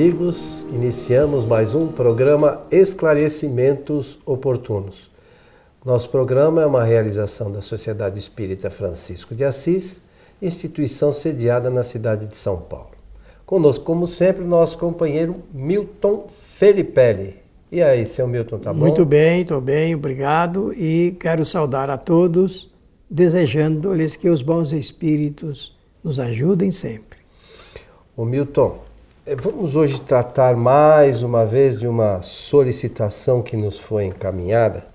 amigos, iniciamos mais um programa Esclarecimentos Oportunos. Nosso programa é uma realização da Sociedade Espírita Francisco de Assis, instituição sediada na cidade de São Paulo. Conosco, como sempre, nosso companheiro Milton Felipelli. E aí, seu Milton, tá bom? Muito bem, estou bem, obrigado. E quero saudar a todos, desejando-lhes que os bons espíritos nos ajudem sempre. O Milton, vamos hoje tratar mais uma vez de uma solicitação que nos foi encaminhada,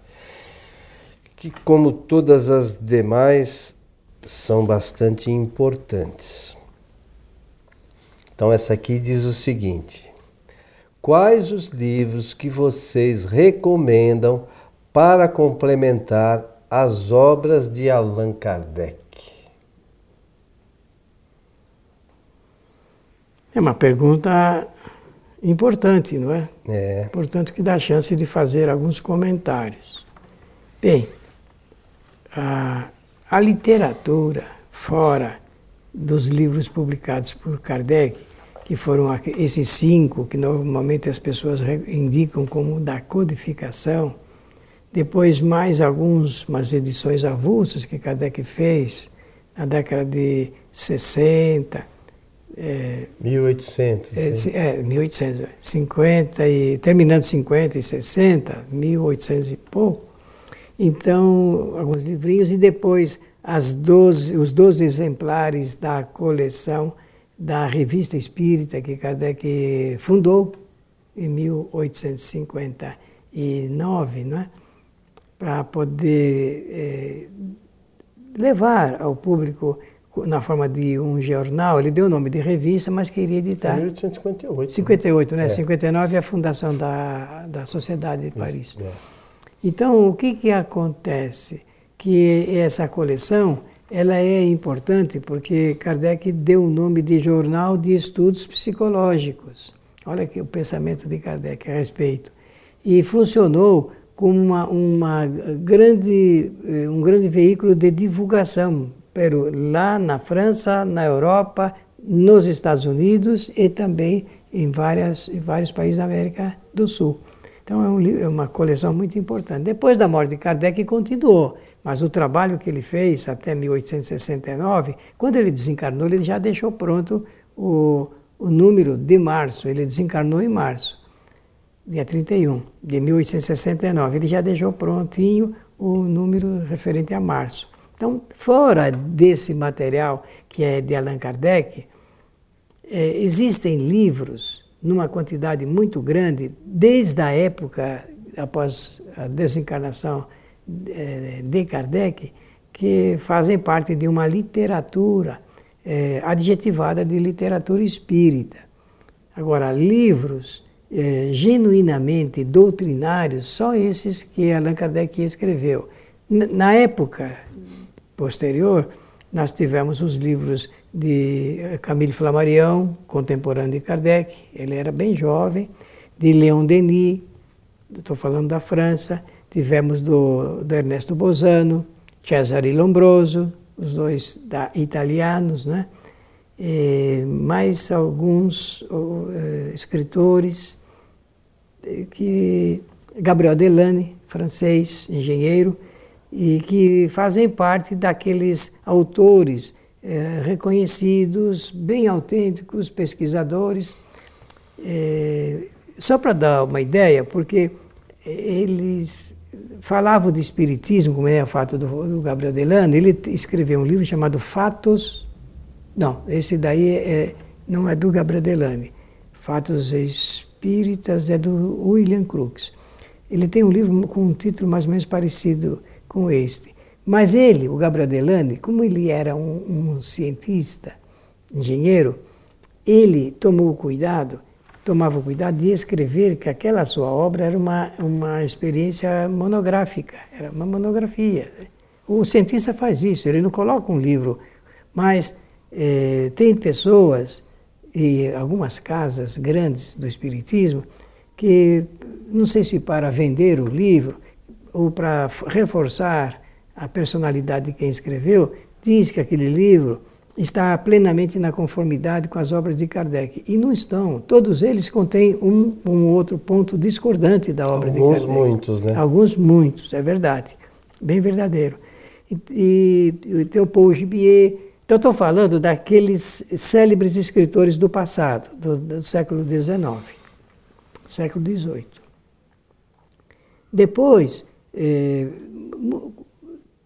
que, como todas as demais, são bastante importantes. Então, essa aqui diz o seguinte: Quais os livros que vocês recomendam para complementar as obras de Allan Kardec? É uma pergunta importante, não é? É. Portanto, que dá chance de fazer alguns comentários. Bem, a, a literatura fora dos livros publicados por Kardec, que foram esses cinco que normalmente as pessoas indicam como da codificação, depois mais algumas umas edições avulsas que Kardec fez na década de 60, é, 1800. É, é 1800. 50 e terminando 50 e 60, 1800 e pouco. Então, alguns livrinhos e depois as 12, os 12 exemplares da coleção da Revista Espírita que Kardec fundou em 1859, não é? para poder é, levar ao público na forma de um jornal, ele deu o nome de revista, mas queria editar. 1858. 58, né? É. 59 é a fundação da, da Sociedade de Paris. Isso, é. Então, o que, que acontece? Que essa coleção ela é importante porque Kardec deu o nome de Jornal de Estudos Psicológicos. Olha aqui o pensamento de Kardec a respeito. E funcionou como uma, uma grande, eh, um grande veículo de divulgação pero lá na França, na Europa, nos Estados Unidos e também em, várias, em vários países da América do Sul. Então é, um, é uma coleção muito importante. Depois da morte de Kardec continuou, mas o trabalho que ele fez até 1869, quando ele desencarnou, ele já deixou pronto o, o número de março. Ele desencarnou em março, dia 31 de 1869. Ele já deixou prontinho o número referente a março. Então, fora desse material que é de Allan Kardec, é, existem livros numa quantidade muito grande, desde a época após a desencarnação é, de Kardec, que fazem parte de uma literatura é, adjetivada de literatura espírita. Agora, livros é, genuinamente doutrinários, só esses que Allan Kardec escreveu. Na época posterior, nós tivemos os livros de eh, Camille Flammarion, contemporâneo de Kardec, ele era bem jovem, de Leon Denis, estou falando da França, tivemos do, do Ernesto Bosano, Cesare Lombroso, os dois da, italianos, né? E mais alguns uh, escritores, eh, que Gabriel Delane, francês, engenheiro, e que fazem parte daqueles autores é, reconhecidos, bem autênticos, pesquisadores. É, só para dar uma ideia, porque eles falavam de espiritismo, como é o fato do, do Gabriel Delano, ele escreveu um livro chamado Fatos. Não, esse daí é, não é do Gabriel Delane. Fatos Espíritas é do William Crookes. Ele tem um livro com um título mais ou menos parecido com este. Mas ele, o Gabriel Delane, como ele era um, um cientista, engenheiro, ele tomou cuidado, tomava cuidado de escrever que aquela sua obra era uma, uma experiência monográfica, era uma monografia. O cientista faz isso, ele não coloca um livro, mas eh, tem pessoas e algumas casas grandes do Espiritismo que, não sei se para vender o livro, ou para reforçar a personalidade de quem escreveu, diz que aquele livro está plenamente na conformidade com as obras de Kardec. E não estão. Todos eles contêm um, um outro ponto discordante da obra Alguns, de Kardec. Alguns muitos, né? Alguns muitos, é verdade. Bem verdadeiro. E, e tem o Paul Gibier. Então, estou falando daqueles célebres escritores do passado, do, do século XIX, século XVIII. Depois, eh,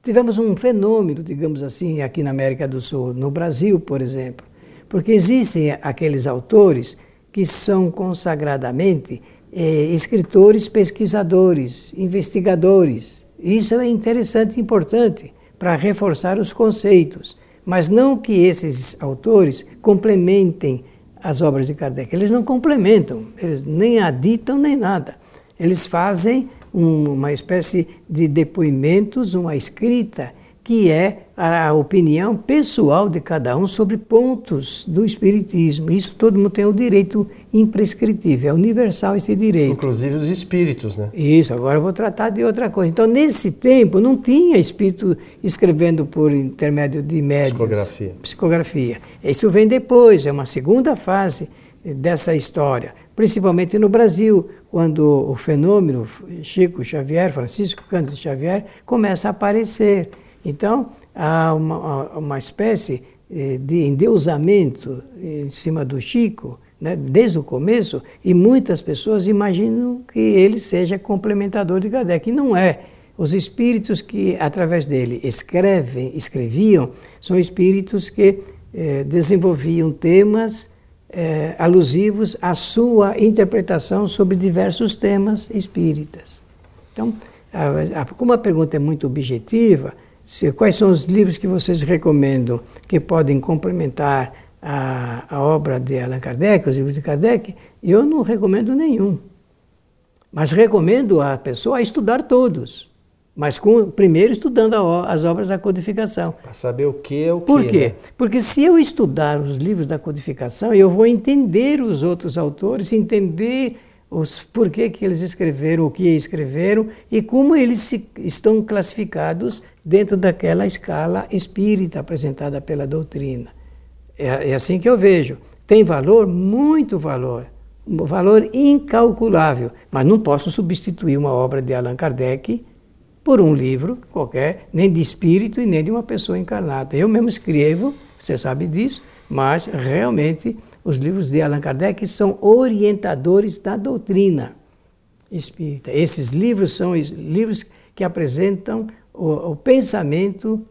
tivemos um fenômeno, digamos assim, aqui na América do Sul, no Brasil, por exemplo, porque existem aqueles autores que são consagradamente eh, escritores, pesquisadores, investigadores. Isso é interessante e importante para reforçar os conceitos, mas não que esses autores complementem as obras de Kardec. Eles não complementam, eles nem aditam nem nada. Eles fazem uma espécie de depoimentos, uma escrita, que é a opinião pessoal de cada um sobre pontos do Espiritismo. Isso todo mundo tem o direito imprescritível, é universal esse direito. Inclusive os espíritos, né? Isso, agora eu vou tratar de outra coisa. Então, nesse tempo, não tinha espírito escrevendo por intermédio de médios. Psicografia. Psicografia. Isso vem depois, é uma segunda fase dessa história, principalmente no Brasil, quando o fenômeno Chico Xavier, Francisco Cândido Xavier, começa a aparecer. Então, há uma, uma espécie eh, de endeusamento em cima do Chico, né, desde o começo, e muitas pessoas imaginam que ele seja complementador de Kardec, e não é. Os espíritos que, através dele, escrevem, escreviam, são espíritos que eh, desenvolviam temas eh, alusivos à sua interpretação sobre diversos temas espíritas. Então, a, a, como a pergunta é muito objetiva, se, quais são os livros que vocês recomendam que podem complementar a, a obra de Allan Kardec, os livros de Kardec? Eu não recomendo nenhum. Mas recomendo a pessoa a estudar todos. Mas com, primeiro estudando a, as obras da codificação. Para saber o que é o Por que. quê? Né? Porque se eu estudar os livros da codificação, eu vou entender os outros autores, entender os porquê que eles escreveram, o que escreveram e como eles se, estão classificados dentro daquela escala espírita apresentada pela doutrina. É, é assim que eu vejo. Tem valor, muito valor, um valor incalculável, mas não posso substituir uma obra de Allan Kardec por um livro qualquer, nem de espírito e nem de uma pessoa encarnada. Eu mesmo escrevo, você sabe disso, mas realmente os livros de Allan Kardec são orientadores da doutrina espírita. Esses livros são livros que apresentam o, o pensamento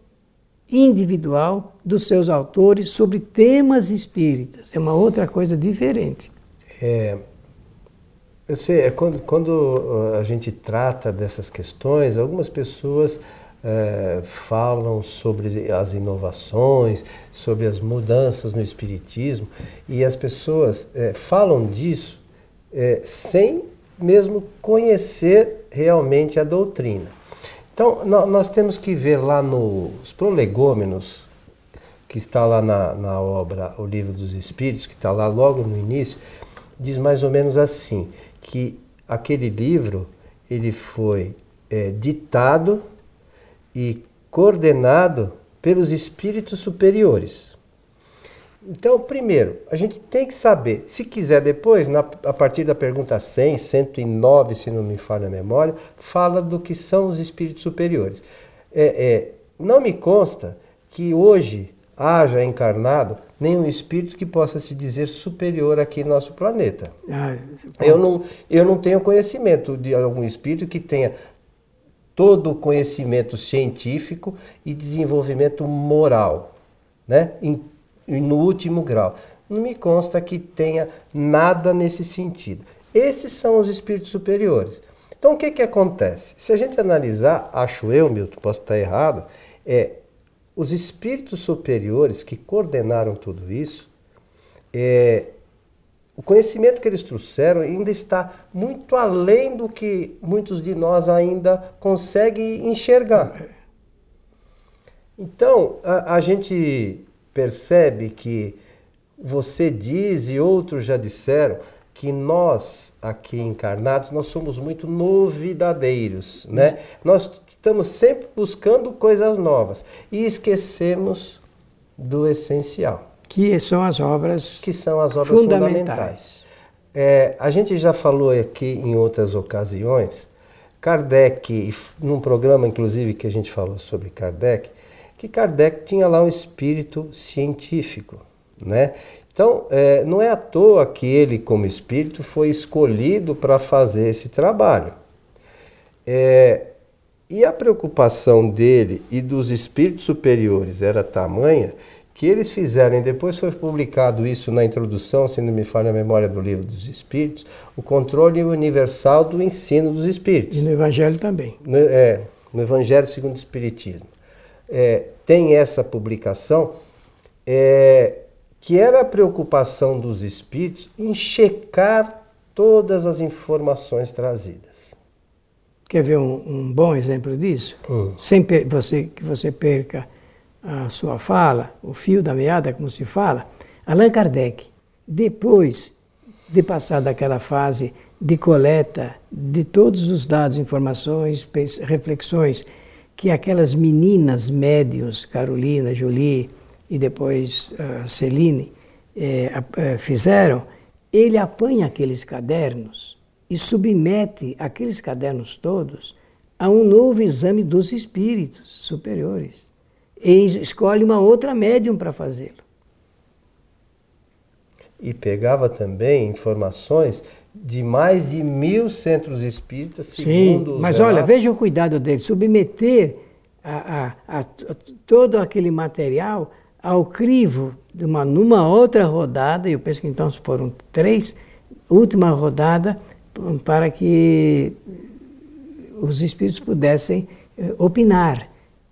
individual dos seus autores sobre temas espíritas. É uma outra coisa diferente. É, é quando, quando uh, a gente trata dessas questões, algumas pessoas é, falam sobre as inovações, sobre as mudanças no espiritismo, e as pessoas é, falam disso é, sem mesmo conhecer realmente a doutrina. Então, nós temos que ver lá nos prolegômenos, que está lá na, na obra O Livro dos Espíritos, que está lá logo no início, diz mais ou menos assim, que aquele livro ele foi é, ditado e coordenado pelos espíritos superiores. Então, primeiro, a gente tem que saber, se quiser depois, na, a partir da pergunta 100, 109, se não me falha a memória, fala do que são os espíritos superiores. É, é, não me consta que hoje haja encarnado nenhum espírito que possa se dizer superior aqui no nosso planeta. Ah, eu, não, eu não tenho conhecimento de algum espírito que tenha todo o conhecimento científico e desenvolvimento moral, né? Em no último grau. Não me consta que tenha nada nesse sentido. Esses são os espíritos superiores. Então o que, que acontece? Se a gente analisar, acho eu, Milton, posso estar errado, é os espíritos superiores que coordenaram tudo isso, é, o conhecimento que eles trouxeram ainda está muito além do que muitos de nós ainda conseguem enxergar. Então, a, a gente percebe que você diz e outros já disseram que nós aqui encarnados nós somos muito novidadeiros, né? Nós estamos sempre buscando coisas novas e esquecemos do essencial. Que são as obras Que são as obras fundamentais. fundamentais. É, a gente já falou aqui em outras ocasiões, Kardec, num programa inclusive que a gente falou sobre Kardec, que Kardec tinha lá um espírito científico, né? Então, é, não é à toa que ele, como espírito, foi escolhido para fazer esse trabalho. É, e a preocupação dele e dos espíritos superiores era tamanha que eles fizeram, e depois foi publicado isso na introdução, se não me falha a memória do livro dos Espíritos, o controle universal do ensino dos Espíritos. E no Evangelho também. No, é, no Evangelho segundo o Espiritismo. É, tem essa publicação, é, que era a preocupação dos Espíritos em checar todas as informações trazidas. Quer ver um, um bom exemplo disso? Hum. Sem você, que você perca a sua fala, o fio da meada, como se fala, Allan Kardec, depois de passar daquela fase de coleta de todos os dados, informações, reflexões que aquelas meninas médios, Carolina, Jolie e depois uh, Celine, eh, uh, fizeram, ele apanha aqueles cadernos e submete aqueles cadernos todos a um novo exame dos espíritos superiores. E escolhe uma outra médium para fazê-lo. E pegava também informações de mais de mil centros espíritas, segundo Sim, mas olha, veja o cuidado dele, submeter a, a, a, todo aquele material ao crivo de uma, numa outra rodada, eu penso que então foram três, última rodada, para que os espíritos pudessem eh, opinar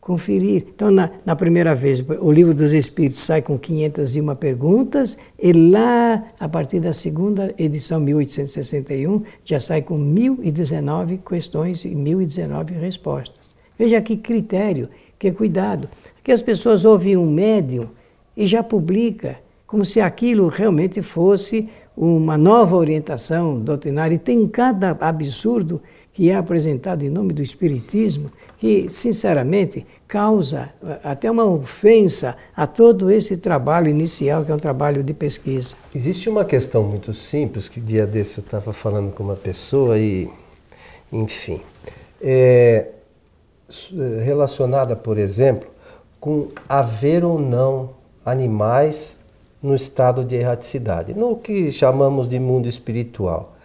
conferir. Então, na, na, primeira vez, o livro dos Espíritos sai com 501 perguntas, e lá, a partir da segunda edição, 1861, já sai com 1019 questões e 1019 respostas. Veja que critério, que cuidado. Que as pessoas ouvem um médium e já publica, como se aquilo realmente fosse uma nova orientação doutrinária. E tem cada absurdo que é apresentado em nome do Espiritismo, que, sinceramente, causa eh, até uma ofensa a todo esse trabalho inicial, que é um trabalho de pesquisa. Existe uma questão muito simples, que dia desse eu estava falando com uma pessoa e, enfim, é relacionada, por exemplo, com haver ou não animais no estado de erraticidade, no que chamamos de mundo espiritual.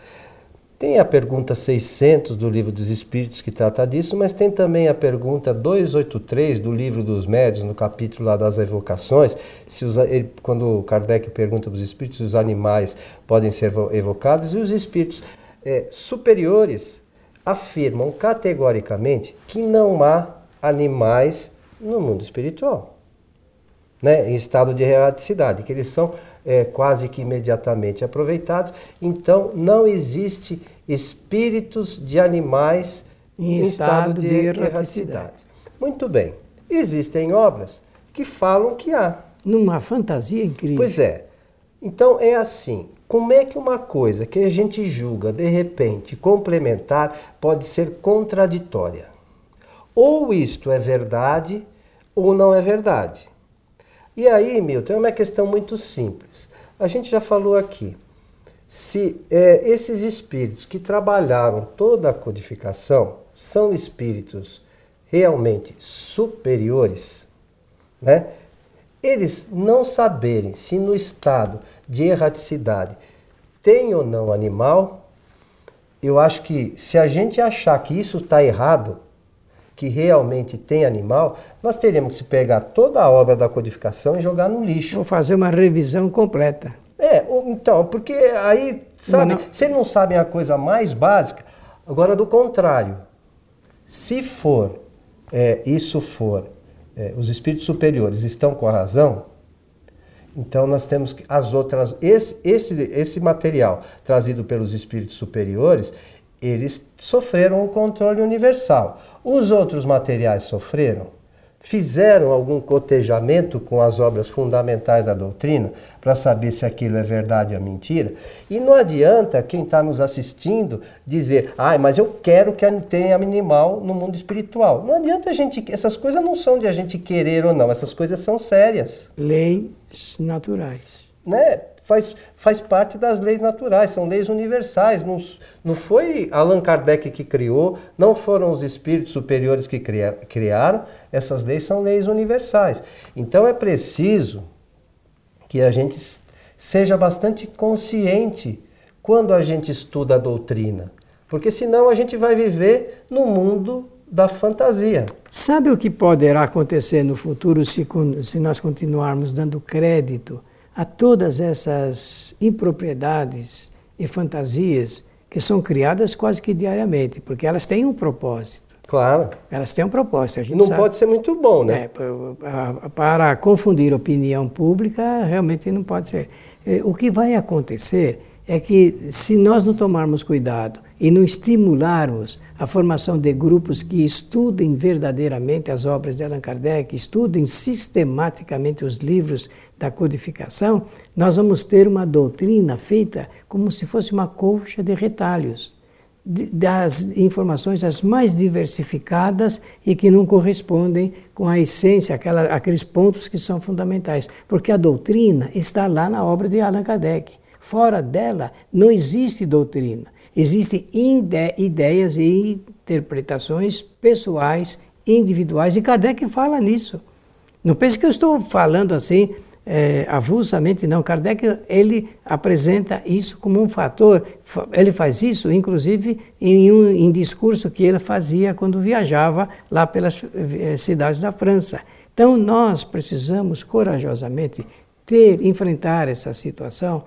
Tem a pergunta 600 do Livro dos Espíritos que trata disso, mas tem também a pergunta 283 do Livro dos Médios, no capítulo lá das evocações, se os, ele, quando Kardec pergunta para os espíritos se os animais podem ser evocados, e os espíritos é, superiores afirmam categoricamente que não há animais no mundo espiritual, né, em estado de erraticidade, que eles são é, quase que imediatamente aproveitados. Então, não existe espíritos de animais em, em estado, estado, de, de erraticidade. Muito bem. Existem obras que falam que há. Numa fantasia incrível. Pois é. Então é assim. Como é que uma coisa que a gente julga de repente complementar pode ser contraditória? Ou isto é verdade ou não é verdade. E aí, Milton, é uma questão muito simples. A gente já falou aqui. Se é, esses espíritos que trabalharam toda a codificação são espíritos realmente superiores, né? Eles não saberem se no estado de erraticidade tem ou não animal, eu acho que se a gente achar que isso está errado, que realmente tem animal, nós teríamos que pegar toda a obra da codificação e jogar no lixo. Ou fazer uma revisão completa. É, então, porque aí, sabe, não... vocês não sabem a coisa mais básica. Agora, do contrário, se for, é, isso for, é, os espíritos superiores estão com a razão, então nós temos que as outras, esse, esse, esse material trazido pelos espíritos superiores, eles sofreram o controle universal. Os outros materiais sofreram? fizeram algum cotejamento com as obras fundamentais da doutrina para saber se aquilo é verdade ou mentira. E não adianta quem está nos assistindo dizer, ah, mas eu quero que tenha animal no mundo espiritual. Não adianta a gente. Essas coisas não são de a gente querer ou não, essas coisas são sérias. Leis naturais. Né? Faz, faz parte das leis naturais, são leis universais. Não, não foi Allan Kardec que criou, não foram os espíritos superiores que criaram, essas leis são leis universais. Então é preciso que a gente seja bastante consciente quando a gente estuda a doutrina, porque senão a gente vai viver no mundo da fantasia. Sabe o que poderá acontecer no futuro se, se nós continuarmos dando crédito a todas essas impropriedades e fantasias que são criadas quase que diariamente, porque elas têm um propósito. Claro. Elas têm um propósito. Não sabe. pode ser muito bom, né? É, para confundir opinião pública, realmente não pode ser. É, o que vai acontecer é que, se nós não tomarmos cuidado e não estimularmos a formação de grupos que estudem verdadeiramente as obras de Allan Kardec, estudem sistematicamente os livros da codificação, nós vamos ter uma doutrina feita como se fosse uma colcha de retalhos das informações as mais diversificadas e que não correspondem com a essência, aquela, aqueles pontos que são fundamentais. Porque a doutrina está lá na obra de Allan Kardec. Fora dela não existe doutrina. Existem ide ideias e interpretações pessoais, individuais, e Kardec fala nisso. Não pense que eu estou falando assim é, avulsamente, não. Kardec ele apresenta isso como um fator. Ele faz isso, inclusive, em um em discurso que ele fazia quando viajava lá pelas eh, cidades da França. Então, nós precisamos corajosamente ter, enfrentar essa situação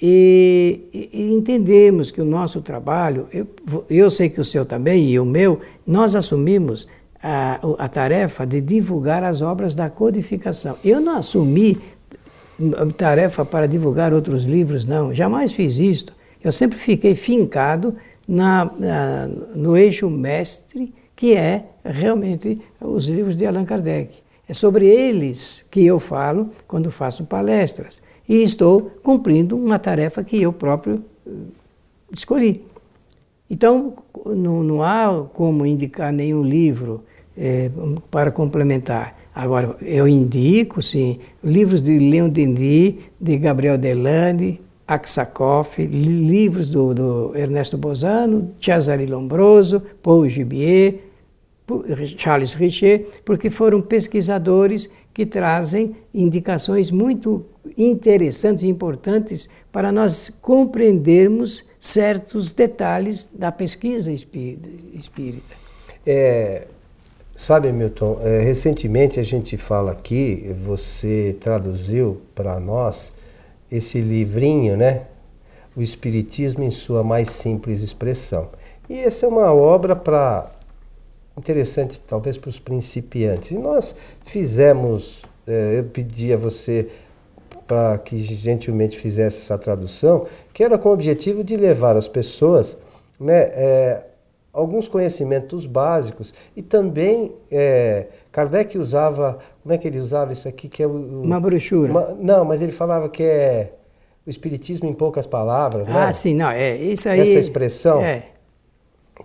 e, e entendemos que o nosso trabalho, eu, eu sei que o seu também e o meu, nós assumimos a, a tarefa de divulgar as obras da codificação. Eu não assumi tarefa para divulgar outros livros, não, jamais fiz isto. Eu sempre fiquei fincado na, na, no eixo mestre, que é realmente os livros de Allan Kardec. É sobre eles que eu falo quando faço palestras. E estou cumprindo uma tarefa que eu próprio eh, escolhi. Então, não, não há como indicar nenhum livro é, para complementar. Agora, eu indico, sim, livros de Leon Denis, de Gabriel Delane, Aksakoff, livros do, do, Ernesto Bozano, Cesare Lombroso, Paul Gibier, Charles Richer, porque foram pesquisadores que trazem indicações muito interessantes e importantes para nós compreendermos certos detalhes da pesquisa espírita. É, Sabe, Milton, é, recentemente a gente fala aqui, você traduziu para nós esse livrinho, né? O Espiritismo em sua mais simples expressão. E essa é uma obra para interessante, talvez para os principiantes. E nós fizemos, é, eu pedi a você para que gentilmente fizesse essa tradução, que era com o objetivo de levar as pessoas né, é, alguns conhecimentos básicos e também é, Kardec usava, como é que ele usava isso aqui que é o, uma brochura? Uma, não, mas ele falava que é o espiritismo em poucas palavras, Ah, sim, não, é isso aí. Essa expressão. É.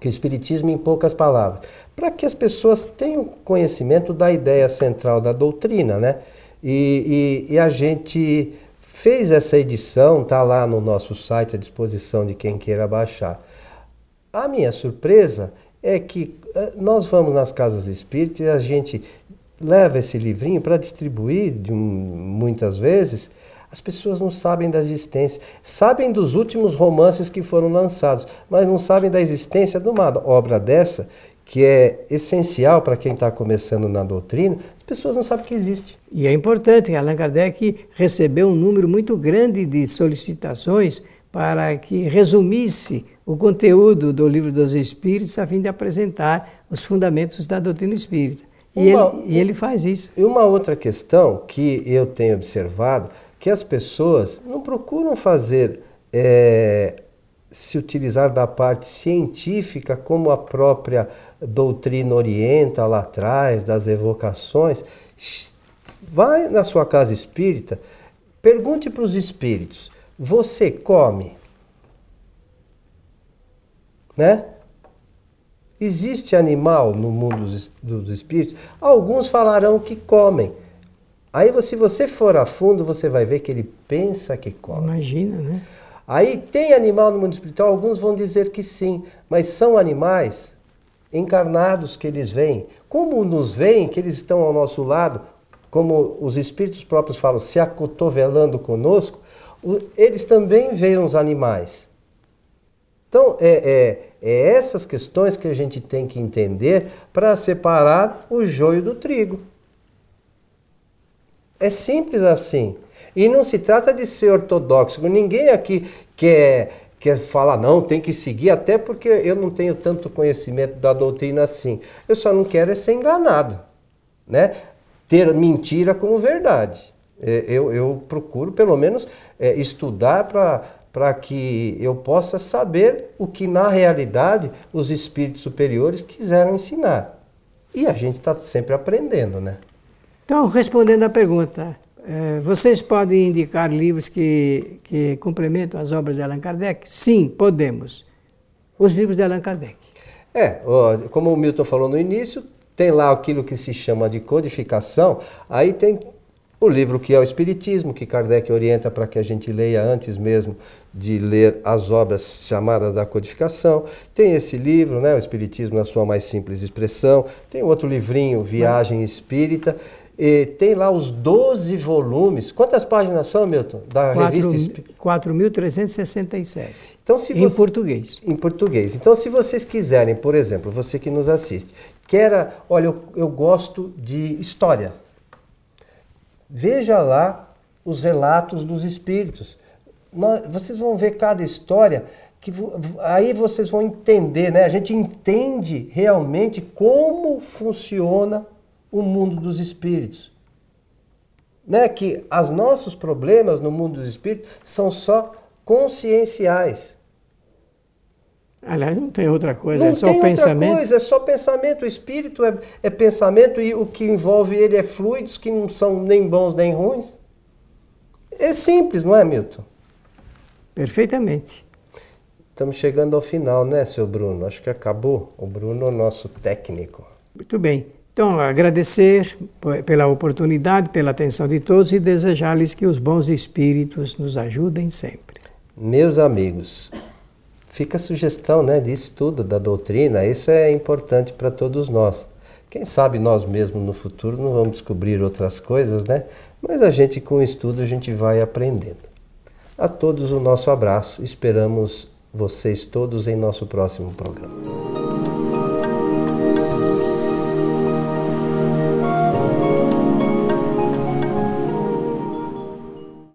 Que o espiritismo em poucas palavras, para que as pessoas tenham conhecimento da ideia central da doutrina, né? E, e, e a gente fez essa edição, tá lá no nosso site à disposição de quem queira baixar. A minha surpresa é que eh, nós vamos nas casas espíritas e a gente leva esse livrinho para distribuir um, muitas vezes. As pessoas não sabem da existência, sabem dos últimos romances que foram lançados, mas não sabem da existência de uma obra dessa que é essencial para quem está começando na doutrina, as pessoas não sabem que existe. E é importante, Allan Kardec recebeu um número muito grande de solicitações para que resumisse o conteúdo do Livro dos Espíritos a fim de apresentar os fundamentos da doutrina espírita. E, uma, ele, e ele faz isso. E uma outra questão que eu tenho observado, que as pessoas não procuram fazer é, se utilizar da parte científica, como a própria doutrina orienta lá atrás, das evocações, vai na sua casa espírita, pergunte para os espíritos: você come? Né? Existe animal no mundo dos espíritos? Alguns falarão que comem. Aí, se você for a fundo, você vai ver que ele pensa que come. Imagina, né? Aí tem animal no mundo espiritual, alguns vão dizer que sim, mas são animais encarnados que eles veem. Como nos veem, que eles estão ao nosso lado, como os espíritos próprios falam, se acotovelando conosco, eles também veem os animais. Então, é, é, é essas questões que a gente tem que entender para separar o joio do trigo. É simples assim. E não se trata de ser ortodoxo. Ninguém aqui quer, quer falar, não, tem que seguir, até porque eu não tenho tanto conhecimento da doutrina assim. Eu só não quero é ser enganado. Né? Ter mentira como verdade. É, eu, eu procuro, pelo menos, é, estudar para que eu possa saber o que, na realidade, os espíritos superiores quiseram ensinar. E a gente está sempre aprendendo, né? Então, respondendo à pergunta, é, vocês podem indicar livros que, que complementam as obras de Allan Kardec? Sim, podemos. Os livros de Allan Kardec. É, como o Milton falou no início, tem lá aquilo que se chama de codificação, aí tem o livro que é o Espiritismo, que Kardec orienta para que a gente leia antes mesmo de ler as obras chamadas da codificação. Tem esse livro, né, o Espiritismo na sua mais simples expressão. Tem outro livrinho, Viagem Espírita. E tem lá os 12 volumes. Quantas páginas são, Milton? Da 4, revista Espírita? 4.367. Então, se em português. Em português. Então, se vocês quiserem, por exemplo, você que nos assiste, quer, olha, eu, eu gosto de história. Veja lá os relatos dos espíritos. Vocês vão ver cada história que aí vocês vão entender, né? A gente entende realmente como funciona o mundo dos espíritos. Né? Que os nossos problemas no mundo dos espíritos são só conscienciais. Aliás, não tem outra coisa, não é só pensamento. Coisa, é só pensamento. O espírito é, é pensamento e o que envolve ele é fluidos que não são nem bons nem ruins. É simples, não é, Milton? Perfeitamente. Estamos chegando ao final, né, seu Bruno? Acho que acabou. O Bruno é o nosso técnico. Muito bem. Então, agradecer pela oportunidade, pela atenção de todos e desejar-lhes que os bons espíritos nos ajudem sempre. Meus amigos, fica a sugestão né, de estudo da doutrina, isso é importante para todos nós. Quem sabe nós mesmos no futuro não vamos descobrir outras coisas, né? Mas a gente com o estudo a gente vai aprendendo. A todos o nosso abraço, esperamos vocês todos em nosso próximo programa.